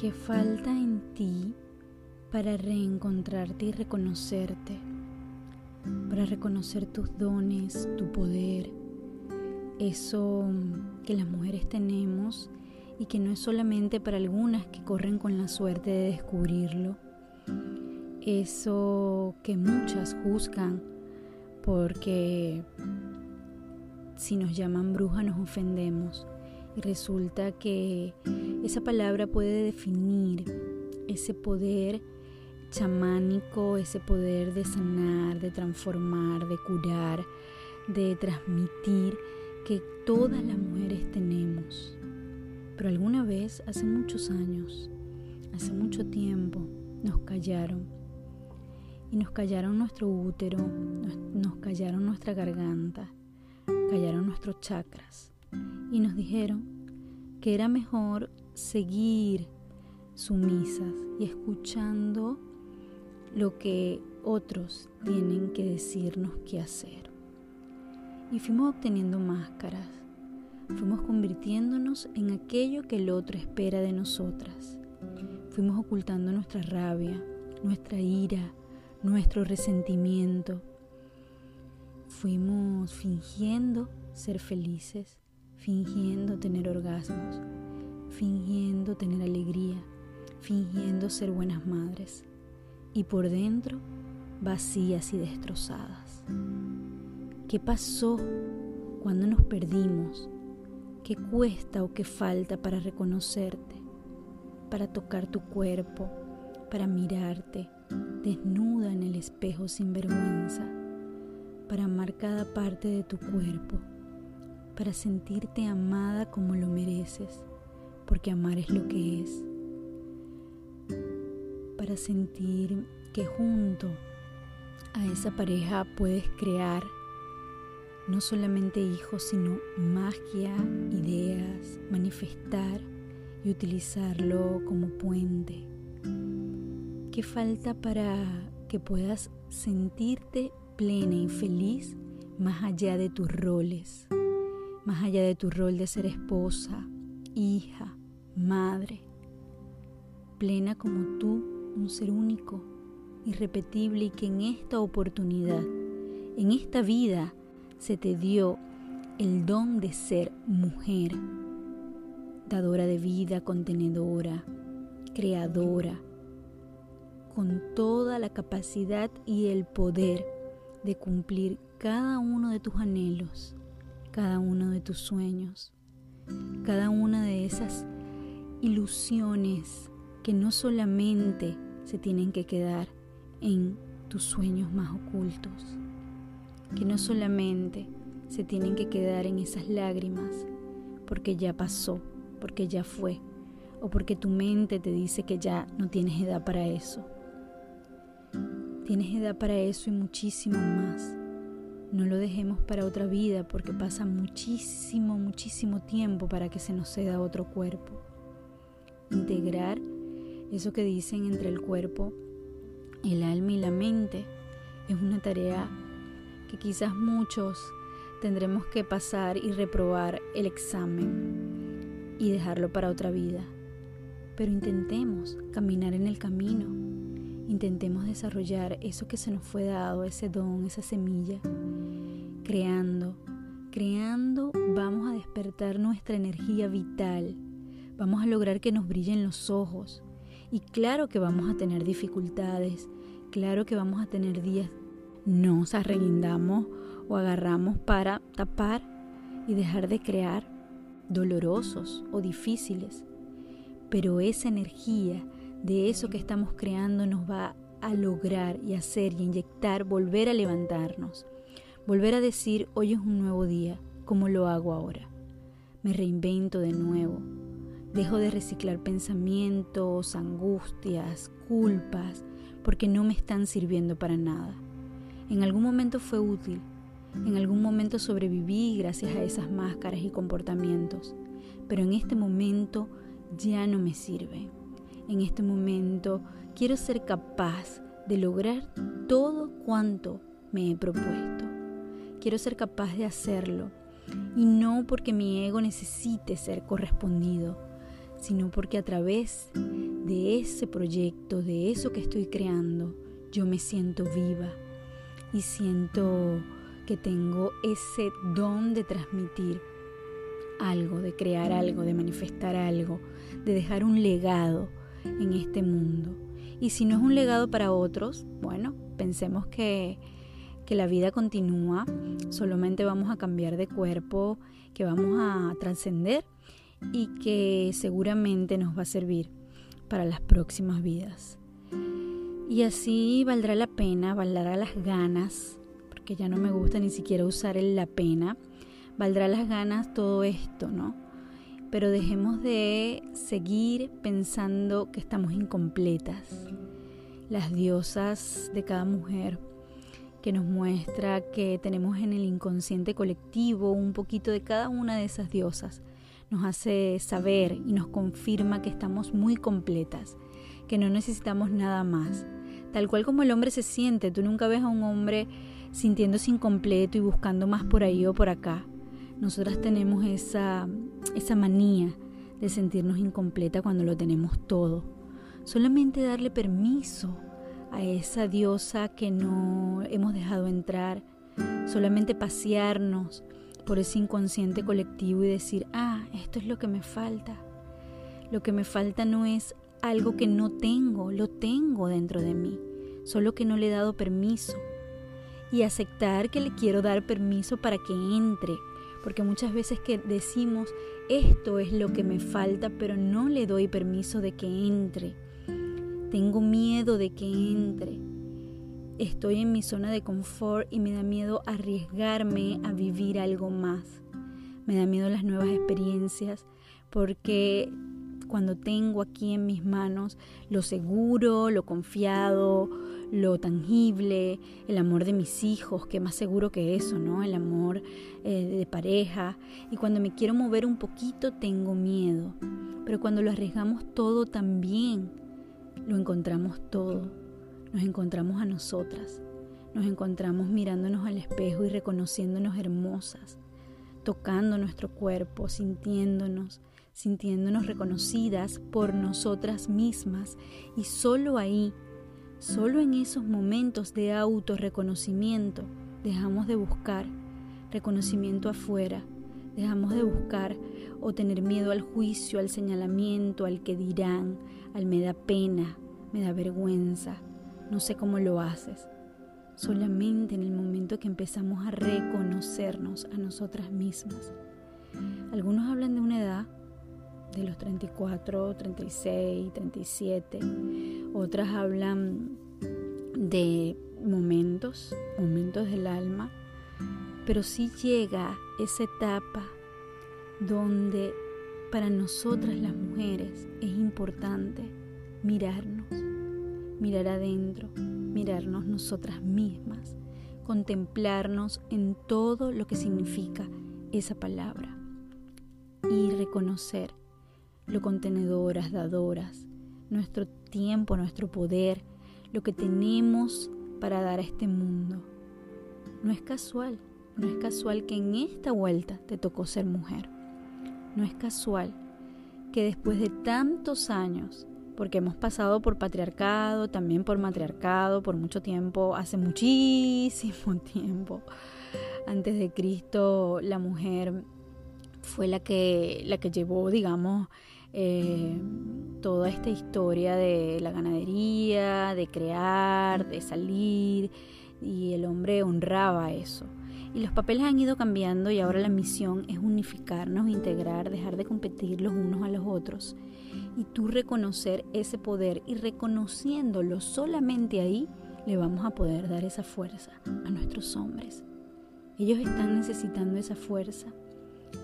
¿Qué falta en ti para reencontrarte y reconocerte? Para reconocer tus dones, tu poder, eso que las mujeres tenemos y que no es solamente para algunas que corren con la suerte de descubrirlo. Eso que muchas juzgan porque si nos llaman bruja nos ofendemos resulta que esa palabra puede definir ese poder chamánico, ese poder de sanar, de transformar, de curar, de transmitir que todas las mujeres tenemos. Pero alguna vez, hace muchos años, hace mucho tiempo, nos callaron. Y nos callaron nuestro útero, nos callaron nuestra garganta, callaron nuestros chakras. Y nos dijeron que era mejor seguir sumisas y escuchando lo que otros tienen que decirnos qué hacer. Y fuimos obteniendo máscaras, fuimos convirtiéndonos en aquello que el otro espera de nosotras. Fuimos ocultando nuestra rabia, nuestra ira, nuestro resentimiento. Fuimos fingiendo ser felices, fingiendo tener orgasmos, fingiendo tener alegría, fingiendo ser buenas madres y por dentro vacías y destrozadas. ¿Qué pasó cuando nos perdimos? ¿Qué cuesta o qué falta para reconocerte? Para tocar tu cuerpo, para mirarte desnuda en el espejo sin vergüenza, para amar cada parte de tu cuerpo, para sentirte amada como lo mereces, porque amar es lo que es, para sentir que junto a esa pareja puedes crear no solamente hijos, sino magia, ideas, manifestar y utilizarlo como puente. ¿Qué falta para que puedas sentirte plena y feliz más allá de tus roles, más allá de tu rol de ser esposa, hija, madre? Plena como tú, un ser único, irrepetible y que en esta oportunidad, en esta vida, se te dio el don de ser mujer, dadora de vida, contenedora, creadora, con toda la capacidad y el poder de cumplir cada uno de tus anhelos, cada uno de tus sueños, cada una de esas ilusiones que no solamente se tienen que quedar en tus sueños más ocultos, que no solamente se tienen que quedar en esas lágrimas porque ya pasó, porque ya fue, o porque tu mente te dice que ya no tienes edad para eso. Tienes edad para eso y muchísimo más. No lo dejemos para otra vida porque pasa muchísimo, muchísimo tiempo para que se nos ceda otro cuerpo. Integrar eso que dicen entre el cuerpo, el alma y la mente es una tarea que quizás muchos tendremos que pasar y reprobar el examen y dejarlo para otra vida. Pero intentemos caminar en el camino, intentemos desarrollar eso que se nos fue dado, ese don, esa semilla, creando, creando vamos a despertar nuestra energía vital, vamos a lograr que nos brillen los ojos. Y claro que vamos a tener dificultades, claro que vamos a tener días nos arreguindamos o agarramos para tapar y dejar de crear dolorosos o difíciles. Pero esa energía de eso que estamos creando nos va a lograr y hacer y inyectar, volver a levantarnos, volver a decir, hoy es un nuevo día, como lo hago ahora. Me reinvento de nuevo. Dejo de reciclar pensamientos, angustias, culpas, porque no me están sirviendo para nada. En algún momento fue útil, en algún momento sobreviví gracias a esas máscaras y comportamientos, pero en este momento ya no me sirve. En este momento quiero ser capaz de lograr todo cuanto me he propuesto. Quiero ser capaz de hacerlo, y no porque mi ego necesite ser correspondido, sino porque a través de ese proyecto, de eso que estoy creando, yo me siento viva y siento que tengo ese don de transmitir algo, de crear algo, de manifestar algo, de dejar un legado en este mundo. Y si no es un legado para otros, bueno, pensemos que, que la vida continúa, solamente vamos a cambiar de cuerpo, que vamos a trascender y que seguramente nos va a servir para las próximas vidas. Y así valdrá la pena, valdrá las ganas, porque ya no me gusta ni siquiera usar el la pena, valdrá las ganas todo esto, ¿no? Pero dejemos de seguir pensando que estamos incompletas. Las diosas de cada mujer que nos muestra que tenemos en el inconsciente colectivo un poquito de cada una de esas diosas nos hace saber y nos confirma que estamos muy completas, que no necesitamos nada más. Tal cual como el hombre se siente, tú nunca ves a un hombre sintiéndose incompleto y buscando más por ahí o por acá. Nosotras tenemos esa, esa manía de sentirnos incompleta cuando lo tenemos todo. Solamente darle permiso a esa diosa que no hemos dejado entrar, solamente pasearnos, por ese inconsciente colectivo y decir, ah, esto es lo que me falta. Lo que me falta no es algo que no tengo, lo tengo dentro de mí, solo que no le he dado permiso. Y aceptar que le quiero dar permiso para que entre, porque muchas veces que decimos, esto es lo que me falta, pero no le doy permiso de que entre. Tengo miedo de que entre estoy en mi zona de confort y me da miedo arriesgarme a vivir algo más. Me da miedo las nuevas experiencias porque cuando tengo aquí en mis manos lo seguro, lo confiado, lo tangible, el amor de mis hijos, que más seguro que eso, ¿no? El amor eh, de pareja. Y cuando me quiero mover un poquito tengo miedo. Pero cuando lo arriesgamos todo también, lo encontramos todo. Nos encontramos a nosotras, nos encontramos mirándonos al espejo y reconociéndonos hermosas, tocando nuestro cuerpo, sintiéndonos, sintiéndonos reconocidas por nosotras mismas. Y solo ahí, solo en esos momentos de autorreconocimiento, dejamos de buscar reconocimiento afuera, dejamos de buscar o tener miedo al juicio, al señalamiento, al que dirán, al me da pena, me da vergüenza, no sé cómo lo haces. Solamente en el momento que empezamos a reconocernos a nosotras mismas. Algunos hablan de una edad de los 34, 36, 37. Otras hablan de momentos, momentos del alma. Pero sí llega esa etapa donde para nosotras las mujeres es importante mirarnos mirar adentro, mirarnos nosotras mismas, contemplarnos en todo lo que significa esa palabra y reconocer lo contenedoras, dadoras, nuestro tiempo, nuestro poder, lo que tenemos para dar a este mundo. No es casual, no es casual que en esta vuelta te tocó ser mujer. No es casual que después de tantos años porque hemos pasado por patriarcado, también por matriarcado, por mucho tiempo, hace muchísimo tiempo. Antes de Cristo, la mujer fue la que, la que llevó, digamos, eh, toda esta historia de la ganadería, de crear, de salir, y el hombre honraba eso. Y los papeles han ido cambiando y ahora la misión es unificarnos, integrar, dejar de competir los unos a los otros y tú reconocer ese poder y reconociéndolo solamente ahí le vamos a poder dar esa fuerza a nuestros hombres. Ellos están necesitando esa fuerza.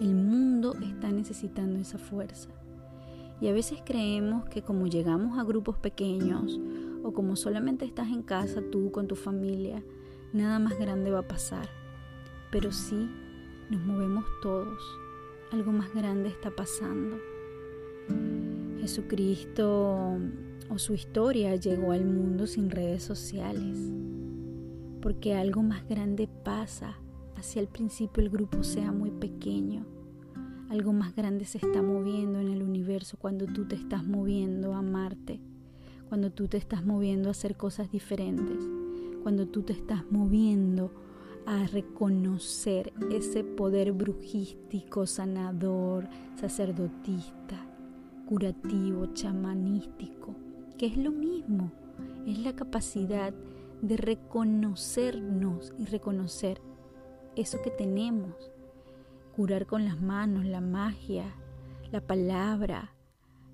El mundo está necesitando esa fuerza. Y a veces creemos que como llegamos a grupos pequeños o como solamente estás en casa tú con tu familia, nada más grande va a pasar. Pero sí, nos movemos todos. Algo más grande está pasando. Jesucristo o su historia llegó al mundo sin redes sociales, porque algo más grande pasa hacia el principio el grupo sea muy pequeño. Algo más grande se está moviendo en el universo cuando tú te estás moviendo a amarte, cuando tú te estás moviendo a hacer cosas diferentes, cuando tú te estás moviendo a reconocer ese poder brujístico, sanador, sacerdotista, curativo, chamanístico, que es lo mismo, es la capacidad de reconocernos y reconocer eso que tenemos, curar con las manos, la magia, la palabra,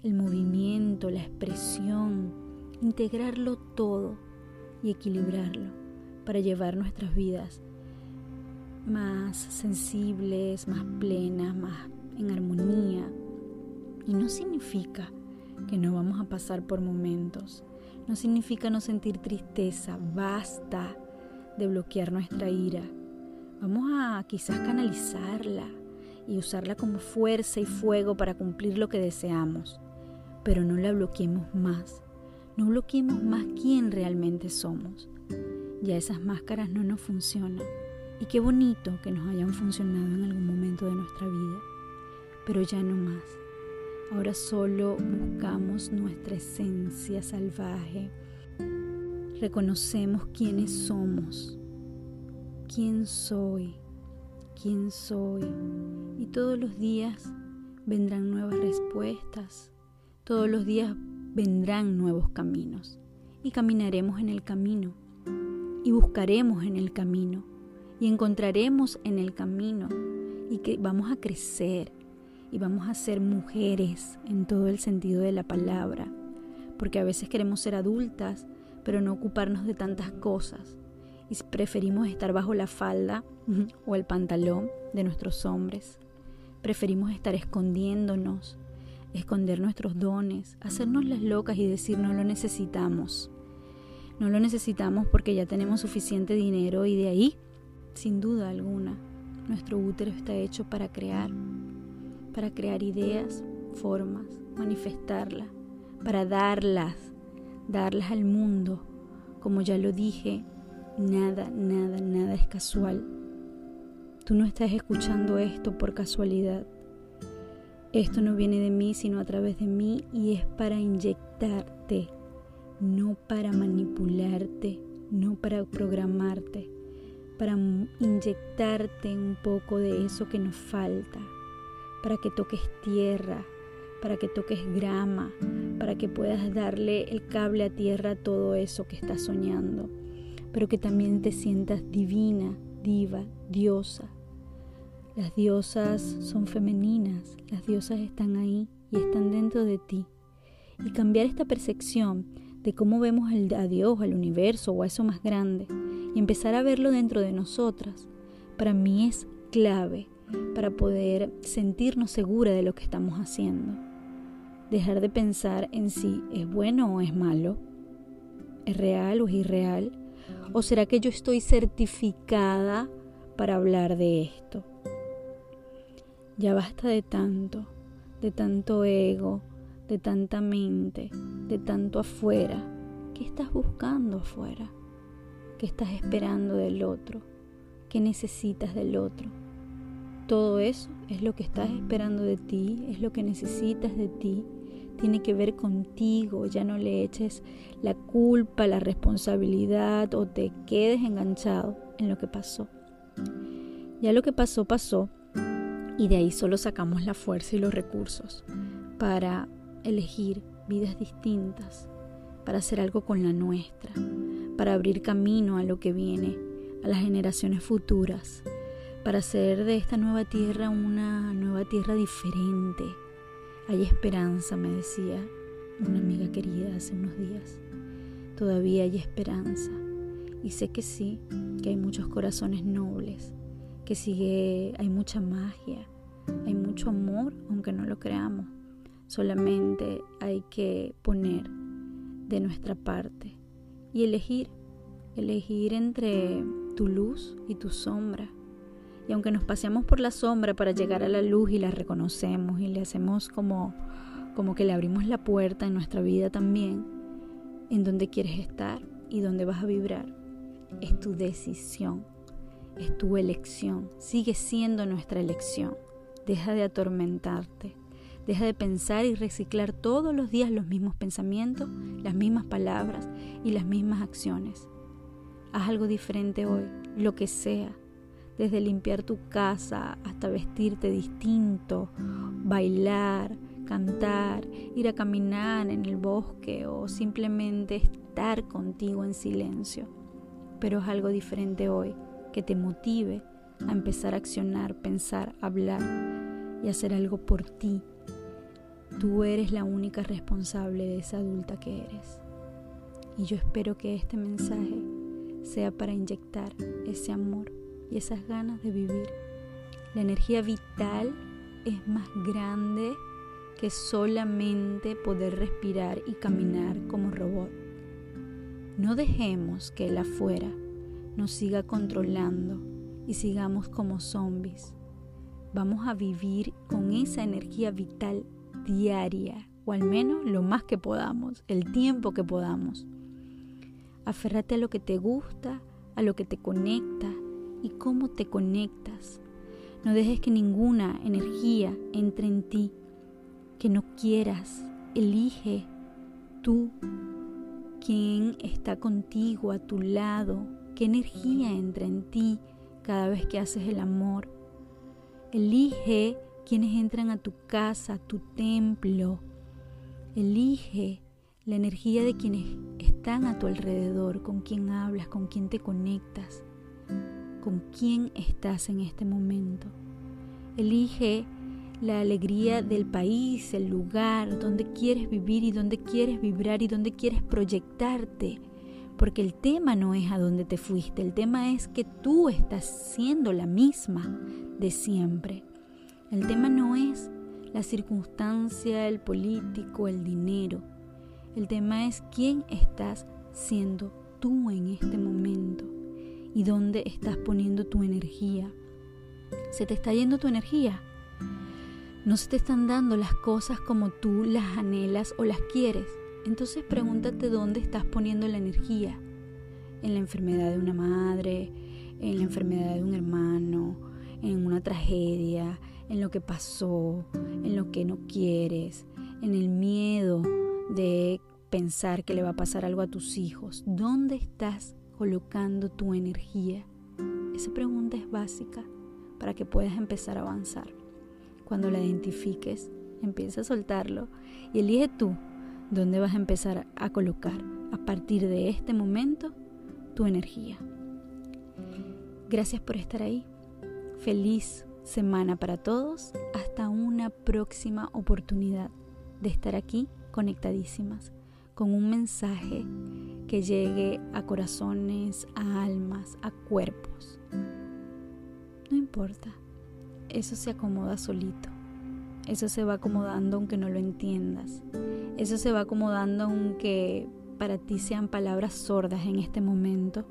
el movimiento, la expresión, integrarlo todo y equilibrarlo para llevar nuestras vidas más sensibles, más plenas, más en armonía. Y no significa que no vamos a pasar por momentos, no significa no sentir tristeza, basta de bloquear nuestra ira. Vamos a quizás canalizarla y usarla como fuerza y fuego para cumplir lo que deseamos, pero no la bloqueemos más, no bloqueemos más quién realmente somos. Ya esas máscaras no nos funcionan. Y qué bonito que nos hayan funcionado en algún momento de nuestra vida, pero ya no más. Ahora solo buscamos nuestra esencia salvaje. Reconocemos quiénes somos, quién soy, quién soy. Y todos los días vendrán nuevas respuestas, todos los días vendrán nuevos caminos. Y caminaremos en el camino, y buscaremos en el camino y encontraremos en el camino y que vamos a crecer y vamos a ser mujeres en todo el sentido de la palabra, porque a veces queremos ser adultas, pero no ocuparnos de tantas cosas y preferimos estar bajo la falda o el pantalón de nuestros hombres. Preferimos estar escondiéndonos, esconder nuestros dones, hacernos las locas y decir no lo necesitamos. No lo necesitamos porque ya tenemos suficiente dinero y de ahí sin duda alguna, nuestro útero está hecho para crear, para crear ideas, formas, manifestarlas, para darlas, darlas al mundo. Como ya lo dije, nada, nada, nada es casual. Tú no estás escuchando esto por casualidad. Esto no viene de mí, sino a través de mí y es para inyectarte, no para manipularte, no para programarte para inyectarte un poco de eso que nos falta, para que toques tierra, para que toques grama, para que puedas darle el cable a tierra a todo eso que estás soñando, pero que también te sientas divina, diva, diosa. Las diosas son femeninas, las diosas están ahí y están dentro de ti. Y cambiar esta percepción de cómo vemos a Dios, al universo o a eso más grande, y empezar a verlo dentro de nosotras, para mí es clave para poder sentirnos segura de lo que estamos haciendo. Dejar de pensar en si es bueno o es malo, es real o es irreal, o será que yo estoy certificada para hablar de esto. Ya basta de tanto, de tanto ego, de tanta mente, de tanto afuera. ¿Qué estás buscando afuera? ¿Qué estás esperando del otro? ¿Qué necesitas del otro? Todo eso es lo que estás esperando de ti, es lo que necesitas de ti. Tiene que ver contigo, ya no le eches la culpa, la responsabilidad o te quedes enganchado en lo que pasó. Ya lo que pasó, pasó y de ahí solo sacamos la fuerza y los recursos para elegir vidas distintas, para hacer algo con la nuestra, para abrir camino a lo que viene, a las generaciones futuras, para hacer de esta nueva tierra una nueva tierra diferente. Hay esperanza, me decía una amiga querida hace unos días. Todavía hay esperanza. Y sé que sí, que hay muchos corazones nobles, que sigue, hay mucha magia, hay mucho amor, aunque no lo creamos. Solamente hay que poner de nuestra parte y elegir, elegir entre tu luz y tu sombra. Y aunque nos paseamos por la sombra para llegar a la luz y la reconocemos y le hacemos como, como que le abrimos la puerta en nuestra vida también, en donde quieres estar y donde vas a vibrar, es tu decisión, es tu elección, sigue siendo nuestra elección. Deja de atormentarte. Deja de pensar y reciclar todos los días los mismos pensamientos, las mismas palabras y las mismas acciones. Haz algo diferente hoy, lo que sea, desde limpiar tu casa hasta vestirte distinto, bailar, cantar, ir a caminar en el bosque o simplemente estar contigo en silencio. Pero es algo diferente hoy que te motive a empezar a accionar, pensar, hablar y hacer algo por ti. Tú eres la única responsable de esa adulta que eres. Y yo espero que este mensaje sea para inyectar ese amor y esas ganas de vivir. La energía vital es más grande que solamente poder respirar y caminar como robot. No dejemos que el afuera nos siga controlando y sigamos como zombies. Vamos a vivir con esa energía vital diaria, o al menos lo más que podamos, el tiempo que podamos. Aférrate a lo que te gusta, a lo que te conecta y cómo te conectas. No dejes que ninguna energía entre en ti que no quieras. Elige tú quién está contigo a tu lado, qué energía entra en ti cada vez que haces el amor. Elige quienes entran a tu casa, a tu templo. Elige la energía de quienes están a tu alrededor, con quien hablas, con quien te conectas, con quién estás en este momento. Elige la alegría del país, el lugar donde quieres vivir y donde quieres vibrar y donde quieres proyectarte. Porque el tema no es a dónde te fuiste, el tema es que tú estás siendo la misma de siempre. El tema no es la circunstancia, el político, el dinero. El tema es quién estás siendo tú en este momento y dónde estás poniendo tu energía. ¿Se te está yendo tu energía? no se te están dando las cosas como tú las anhelas o las quieres. Entonces pregúntate dónde estás poniendo la energía. En la enfermedad de una madre, en la enfermedad de un hermano, en una tragedia, en lo que pasó, en lo que no quieres, en el miedo de pensar que le va a pasar algo a tus hijos. ¿Dónde estás colocando tu energía? Esa pregunta es básica para que puedas empezar a avanzar. Cuando la identifiques, empieza a soltarlo y elige tú dónde vas a empezar a colocar a partir de este momento tu energía. Gracias por estar ahí. Feliz semana para todos. Hasta una próxima oportunidad de estar aquí conectadísimas con un mensaje que llegue a corazones, a almas, a cuerpos. No importa eso se acomoda solito. Eso se va acomodando aunque no lo entiendas. Eso se va acomodando aunque para ti sean palabras sordas en este momento.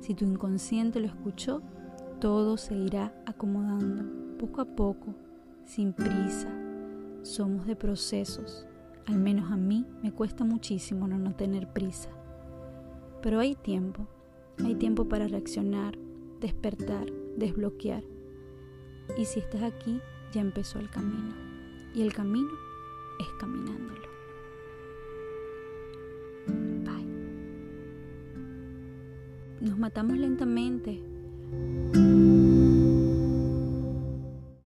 Si tu inconsciente lo escuchó, todo se irá acomodando poco a poco, sin prisa. Somos de procesos. Al menos a mí me cuesta muchísimo no, no tener prisa. Pero hay tiempo. Hay tiempo para reaccionar, despertar, desbloquear y si estás aquí, ya empezó el camino. Y el camino es caminándolo. Bye. Nos matamos lentamente. Música